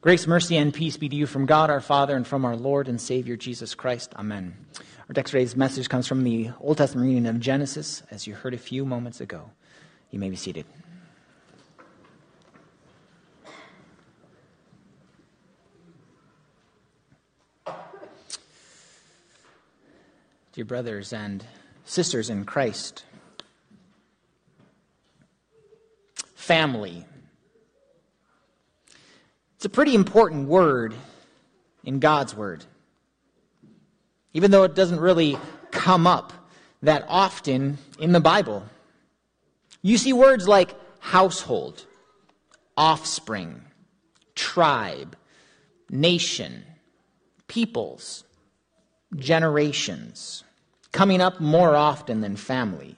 Grace, mercy, and peace be to you from God our Father and from our Lord and Savior Jesus Christ. Amen. Our text today's message comes from the Old Testament reading of Genesis, as you heard a few moments ago. You may be seated. Dear brothers and sisters in Christ, family. It's a pretty important word in God's Word. Even though it doesn't really come up that often in the Bible. You see words like household, offspring, tribe, nation, peoples, generations, coming up more often than family.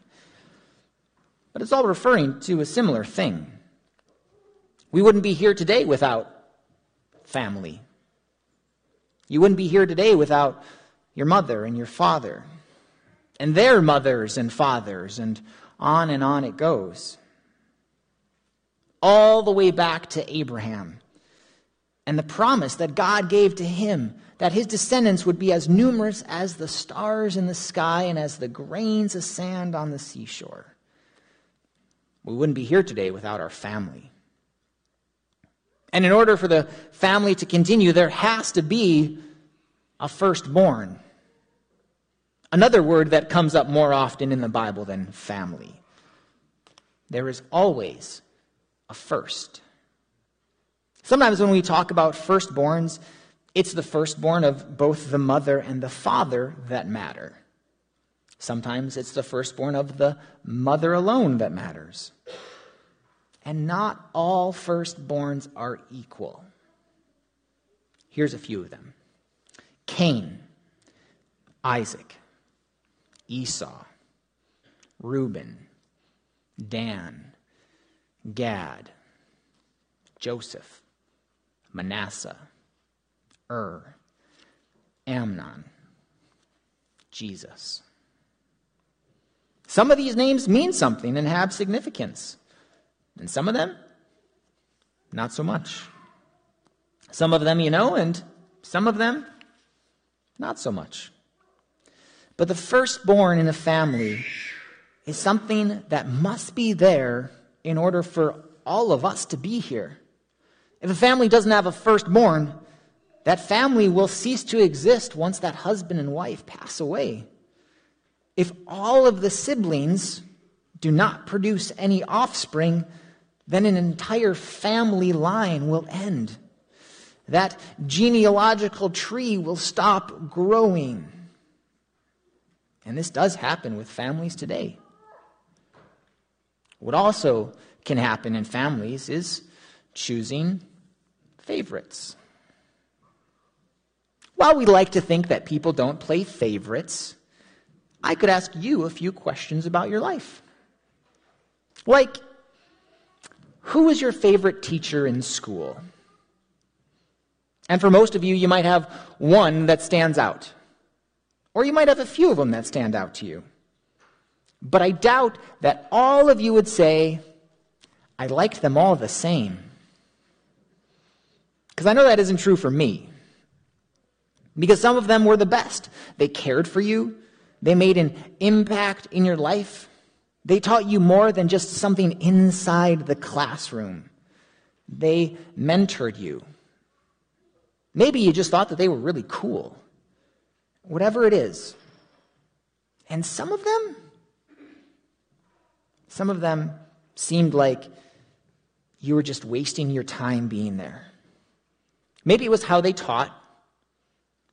But it's all referring to a similar thing. We wouldn't be here today without family. You wouldn't be here today without your mother and your father, and their mothers and fathers, and on and on it goes. All the way back to Abraham and the promise that God gave to him that his descendants would be as numerous as the stars in the sky and as the grains of sand on the seashore. We wouldn't be here today without our family. And in order for the family to continue, there has to be a firstborn. Another word that comes up more often in the Bible than family. There is always a first. Sometimes when we talk about firstborns, it's the firstborn of both the mother and the father that matter. Sometimes it's the firstborn of the mother alone that matters. And not all firstborns are equal. Here's a few of them Cain, Isaac, Esau, Reuben, Dan, Gad, Joseph, Manasseh, Ur, Amnon, Jesus. Some of these names mean something and have significance, and some of them, not so much. Some of them you know, and some of them, not so much. But the firstborn in a family is something that must be there in order for all of us to be here. If a family doesn't have a firstborn, that family will cease to exist once that husband and wife pass away. If all of the siblings do not produce any offspring, then an entire family line will end. That genealogical tree will stop growing. And this does happen with families today. What also can happen in families is choosing favorites. While we like to think that people don't play favorites, I could ask you a few questions about your life. Like, who was your favorite teacher in school? And for most of you, you might have one that stands out. Or you might have a few of them that stand out to you. But I doubt that all of you would say, I liked them all the same. Because I know that isn't true for me. Because some of them were the best. They cared for you, they made an impact in your life. They taught you more than just something inside the classroom. They mentored you. Maybe you just thought that they were really cool. Whatever it is. And some of them, some of them seemed like you were just wasting your time being there. Maybe it was how they taught.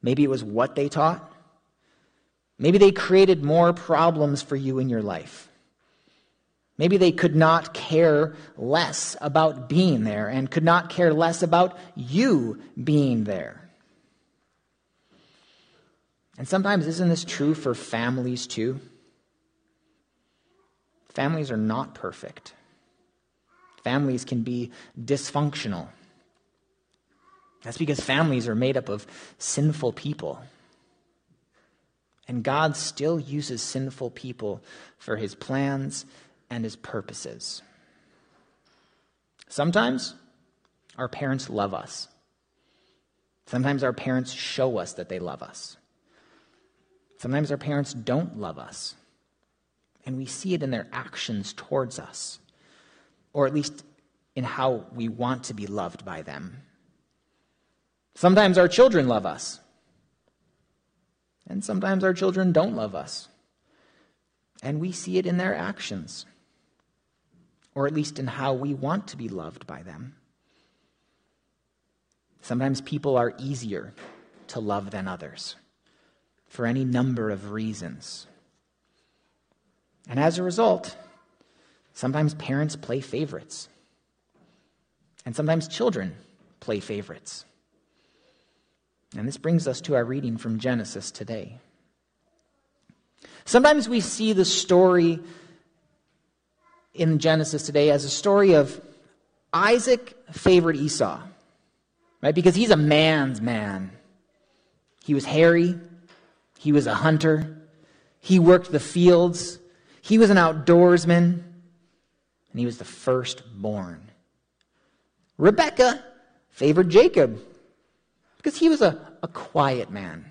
Maybe it was what they taught. Maybe they created more problems for you in your life. Maybe they could not care less about being there and could not care less about you being there. And sometimes, isn't this true for families too? Families are not perfect. Families can be dysfunctional. That's because families are made up of sinful people. And God still uses sinful people for his plans and his purposes. Sometimes our parents love us, Sometimes our parents show us that they love us. Sometimes our parents don't love us. And we see it in their actions towards us, or at least in how we want to be loved by them. Sometimes our children love us, and sometimes our children don't love us. And we see it in their actions, or at least in how we want to be loved by them. Sometimes people are easier to love than others for any number of reasons. And as a result, sometimes parents play favorites, and sometimes children play favorites. And this brings us to our reading from Genesis today. Sometimes we see the story in Genesis today as a story of Isaac favored Esau right? Because he's a man's man. He was hairy, he was a hunter, he worked the fields, he was an outdoorsman, and he was the firstborn. Rebekah favored Jacob because he was a, a quiet man,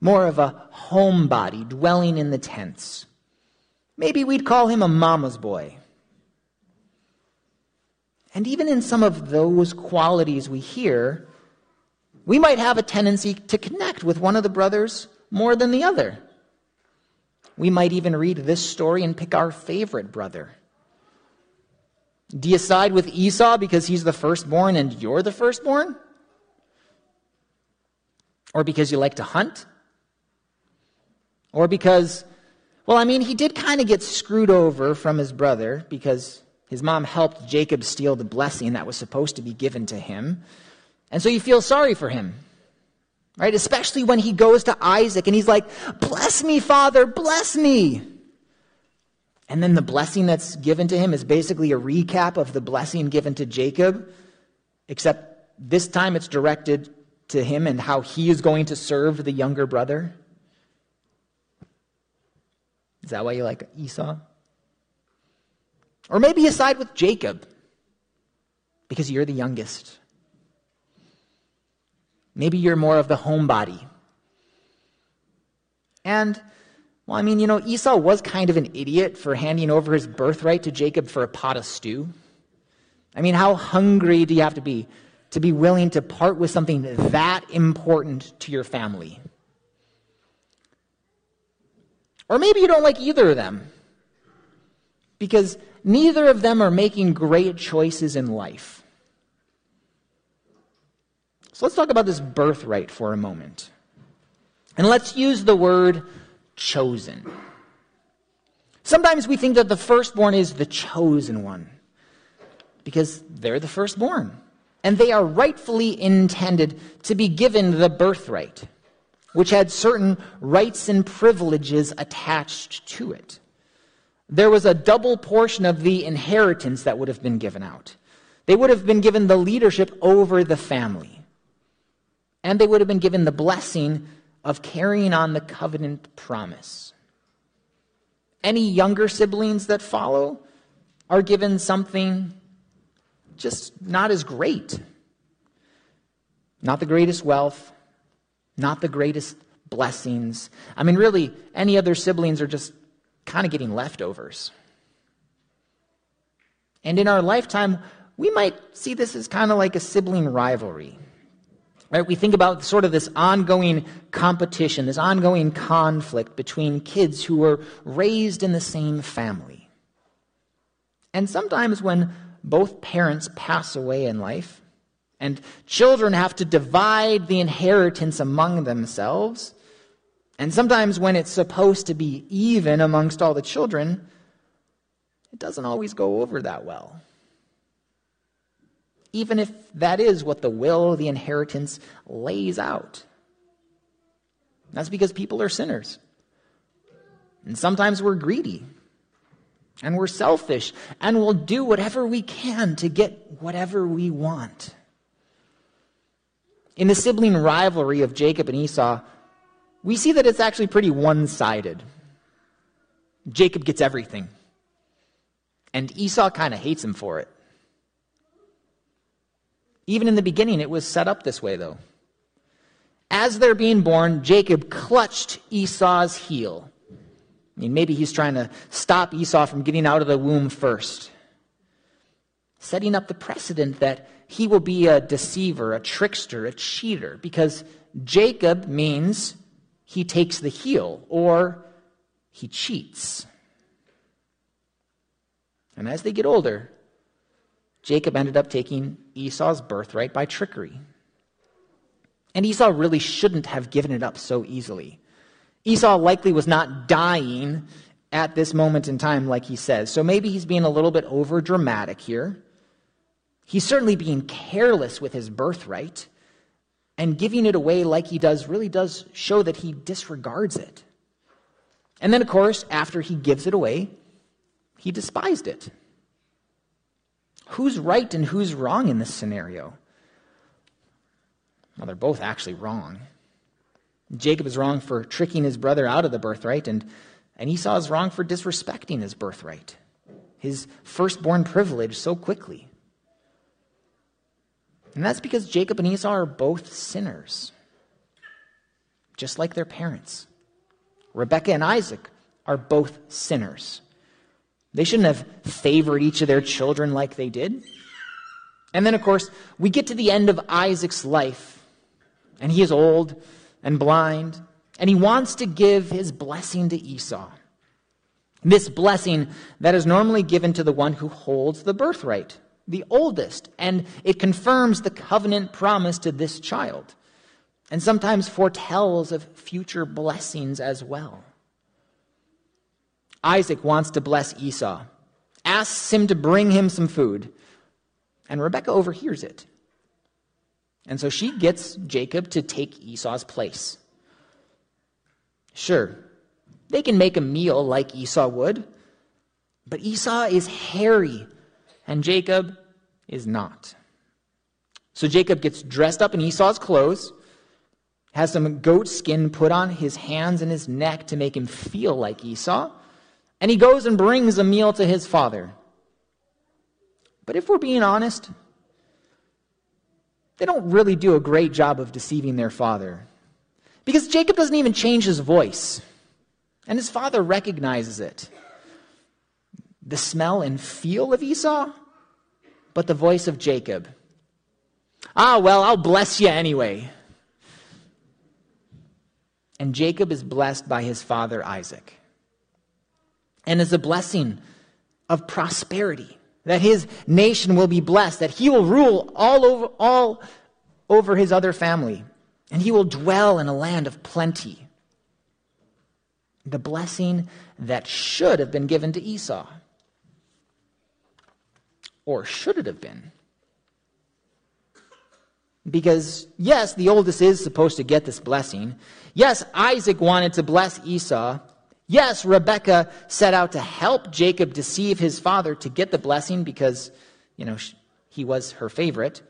more of a homebody dwelling in the tents. Maybe we'd call him a mama's boy. And even in some of those qualities we hear, we might have a tendency to connect with one of the brothers more than the other. We might even read this story and pick our favorite brother. Do you side with Esau because he's the firstborn and you're the firstborn? Or because you like to hunt? Or because, well, I mean, he did kind of get screwed over from his brother because his mom helped Jacob steal the blessing that was supposed to be given to him. And so you feel sorry for him, right? Especially when he goes to Isaac and he's like, Bless me, Father, bless me. And then the blessing that's given to him is basically a recap of the blessing given to Jacob, except this time it's directed to him and how he is going to serve the younger brother. Is that why you like Esau? Or maybe you side with Jacob because you're the youngest. Maybe you're more of the homebody. And, well, I mean, you know, Esau was kind of an idiot for handing over his birthright to Jacob for a pot of stew. I mean, how hungry do you have to be to be willing to part with something that important to your family? Or maybe you don't like either of them because neither of them are making great choices in life. So let's talk about this birthright for a moment. And let's use the word chosen. Sometimes we think that the firstborn is the chosen one because they're the firstborn. And they are rightfully intended to be given the birthright, which had certain rights and privileges attached to it there was a double portion of the inheritance that would have been given out. They would have been given the leadership over the family. And they would have been given the blessing of carrying on the covenant promise. Any younger siblings that follow are given something just not as great. Not the greatest wealth, not the greatest blessings. I mean, really, any other siblings are just kind of getting leftovers. And in our lifetime, we might see this as kind of like a sibling rivalry. Right? We think about sort of this ongoing competition, this ongoing conflict between kids who were raised in the same family. And sometimes when both parents pass away in life, and children have to divide the inheritance among themselves, and sometimes when it's supposed to be even amongst all the children, it doesn't always go over that well. Even if that is what the will of the inheritance lays out. That's because people are sinners. And sometimes we're greedy. And we're selfish. And we'll do whatever we can to get whatever we want. In the sibling rivalry of Jacob and Esau, we see that it's actually pretty one sided. Jacob gets everything, and Esau kind of hates him for it. Even in the beginning, it was set up this way, though. As they're being born, Jacob clutched Esau's heel. I mean, maybe he's trying to stop Esau from getting out of the womb first, setting up the precedent that he will be a deceiver, a trickster, a cheater, because Jacob means he takes the heel or he cheats. And as they get older, Jacob ended up taking Esau's birthright by trickery. And Esau really shouldn't have given it up so easily. Esau likely was not dying at this moment in time, like he says. So maybe he's being a little bit over dramatic here. He's certainly being careless with his birthright. And giving it away like he does really does show that he disregards it. And then, of course, after he gives it away, he despised it. Who's right and who's wrong in this scenario? Well, they're both actually wrong. Jacob is wrong for tricking his brother out of the birthright, and, and Esau is wrong for disrespecting his birthright, his firstborn privilege, so quickly. And that's because Jacob and Esau are both sinners, just like their parents. Rebekah and Isaac are both sinners. They shouldn't have favored each of their children like they did. And then, of course, we get to the end of Isaac's life, and he is old and blind, and he wants to give his blessing to Esau. This blessing that is normally given to the one who holds the birthright, the oldest, and it confirms the covenant promise to this child, and sometimes foretells of future blessings as well. Isaac wants to bless Esau, asks him to bring him some food, and Rebekah overhears it. And so she gets Jacob to take Esau's place. Sure, they can make a meal like Esau would, but Esau is hairy and Jacob is not. So Jacob gets dressed up in Esau's clothes, has some goat skin put on his hands and his neck to make him feel like Esau, and he goes and brings a meal to his father. But if we're being honest, they don't really do a great job of deceiving their father. Because Jacob doesn't even change his voice, and his father recognizes it. The smell and feel of Esau, but the voice of Jacob. Ah, well, I'll bless you anyway. And Jacob is blessed by his father Isaac. And is a blessing of prosperity that his nation will be blessed, that he will rule all over, all over his other family, and he will dwell in a land of plenty. The blessing that should have been given to Esau. Or should it have been? Because, yes, the oldest is supposed to get this blessing. Yes, Isaac wanted to bless Esau, Yes, Rebekah set out to help Jacob deceive his father to get the blessing because, you know, he was her favorite.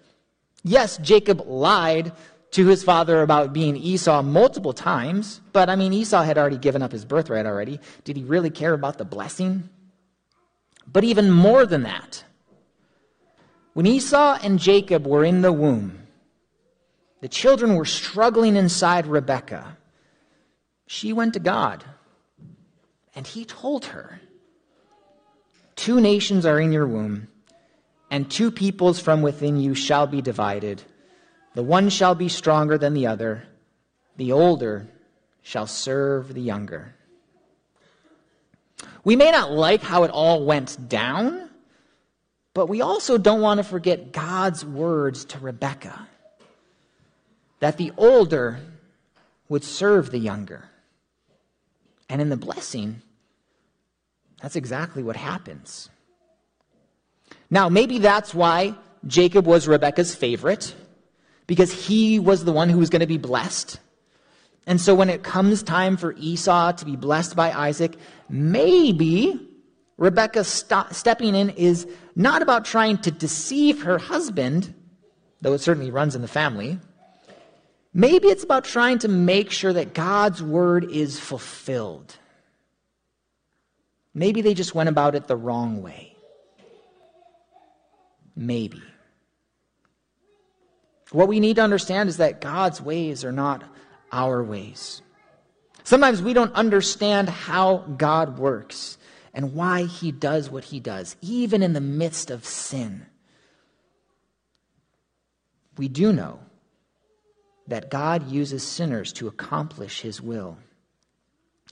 Yes, Jacob lied to his father about being Esau multiple times, but I mean, Esau had already given up his birthright already. Did he really care about the blessing? But even more than that, when Esau and Jacob were in the womb, the children were struggling inside Rebekah. She went to God and he told her, Two nations are in your womb, and two peoples from within you shall be divided. The one shall be stronger than the other, the older shall serve the younger. We may not like how it all went down, but we also don't want to forget God's words to Rebekah that the older would serve the younger. And in the blessing, that's exactly what happens. Now, maybe that's why Jacob was Rebekah's favorite, because he was the one who was going to be blessed. And so when it comes time for Esau to be blessed by Isaac, maybe Rebekah st- stepping in is not about trying to deceive her husband, though it certainly runs in the family. Maybe it's about trying to make sure that God's word is fulfilled. Maybe they just went about it the wrong way. Maybe. What we need to understand is that God's ways are not our ways. Sometimes we don't understand how God works and why he does what he does, even in the midst of sin. We do know that God uses sinners to accomplish his will.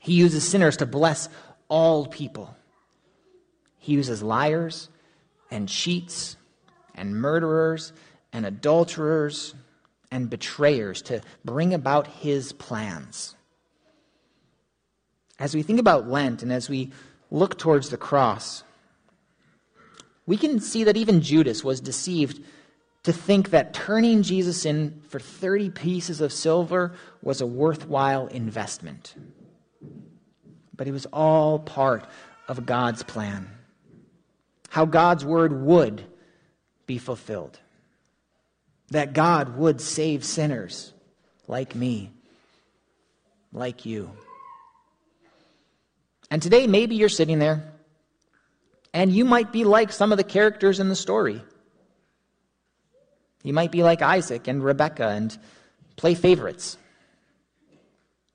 He uses sinners to bless all people. He uses liars and cheats and murderers and adulterers and betrayers to bring about his plans. As we think about Lent and as we look towards the cross, we can see that even Judas was deceived to think that turning Jesus in for 30 pieces of silver was a worthwhile investment. But it was all part of God's plan. How God's word would be fulfilled. That God would save sinners like me, like you. And today, maybe you're sitting there and you might be like some of the characters in the story. You might be like Isaac and Rebekah and play favorites.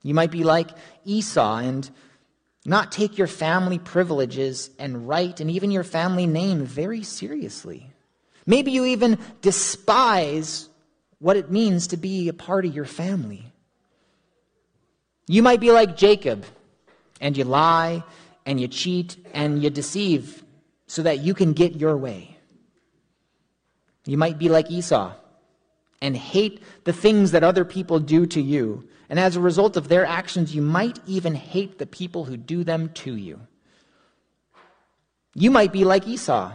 You might be like Esau and not take your family privileges and right and even your family name very seriously. Maybe you even despise what it means to be a part of your family. You might be like Jacob and you lie and you cheat and you deceive so that you can get your way. You might be like Esau and hate the things that other people do to you. And as a result of their actions, you might even hate the people who do them to you. You might be like Esau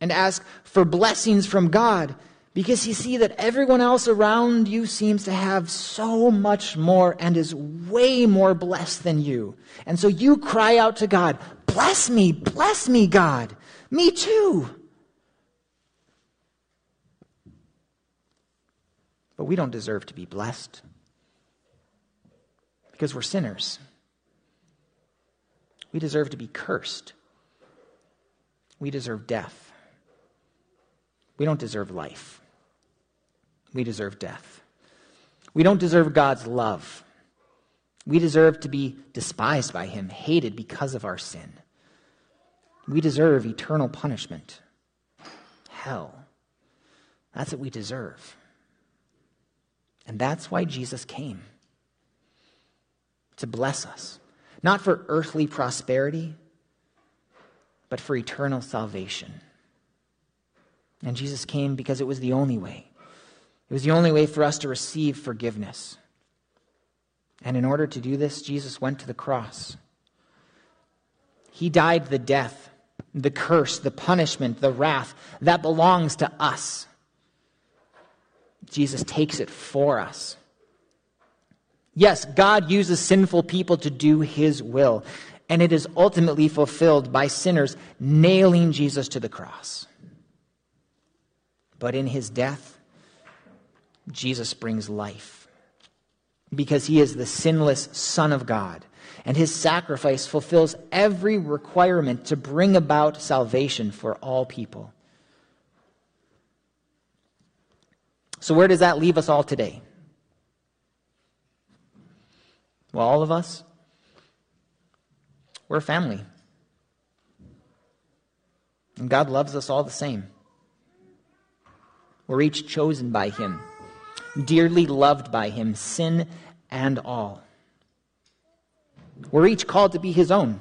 and ask for blessings from God because you see that everyone else around you seems to have so much more and is way more blessed than you. And so you cry out to God, Bless me, bless me, God. Me too. But we don't deserve to be blessed because we're sinners. We deserve to be cursed. We deserve death. We don't deserve life. We deserve death. We don't deserve God's love. We deserve to be despised by Him, hated because of our sin. We deserve eternal punishment. Hell. That's what we deserve. And that's why Jesus came to bless us, not for earthly prosperity, but for eternal salvation. And Jesus came because it was the only way. It was the only way for us to receive forgiveness. And in order to do this, Jesus went to the cross. He died the death, the curse, the punishment, the wrath that belongs to us. Jesus takes it for us. Yes, God uses sinful people to do his will, and it is ultimately fulfilled by sinners nailing Jesus to the cross. But in his death, Jesus brings life because he is the sinless Son of God. And his sacrifice fulfills every requirement to bring about salvation for all people. So, where does that leave us all today? Well, all of us, we're family. And God loves us all the same. We're each chosen by Him dearly loved by him, sin and all. We're each called to be his own,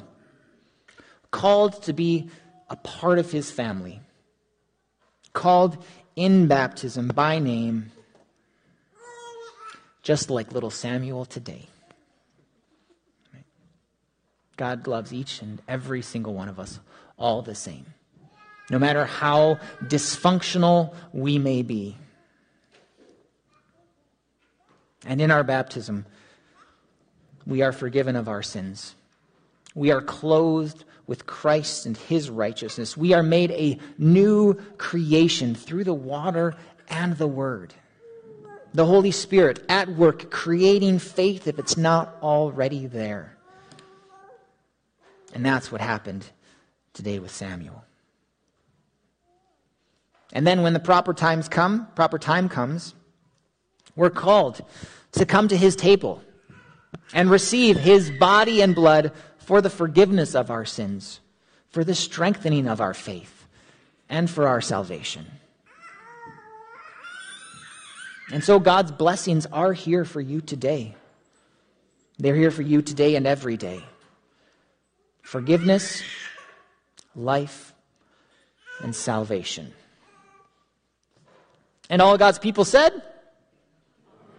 called to be a part of his family, called in baptism by name, just like little Samuel today. God loves each and every single one of us all the same, no matter how dysfunctional we may be. And in our baptism, we are forgiven of our sins. We are clothed with Christ and his righteousness. We are made a new creation through the water and the word. The Holy Spirit at work creating faith if it's not already there. And that's what happened today with Samuel. And then when the proper times come, proper time comes, We're called to come to his table and receive his body and blood for the forgiveness of our sins, for the strengthening of our faith, and for our salvation. And so God's blessings are here for you today. They're here for you today and every day. Forgiveness, life, and salvation. And all God's people said,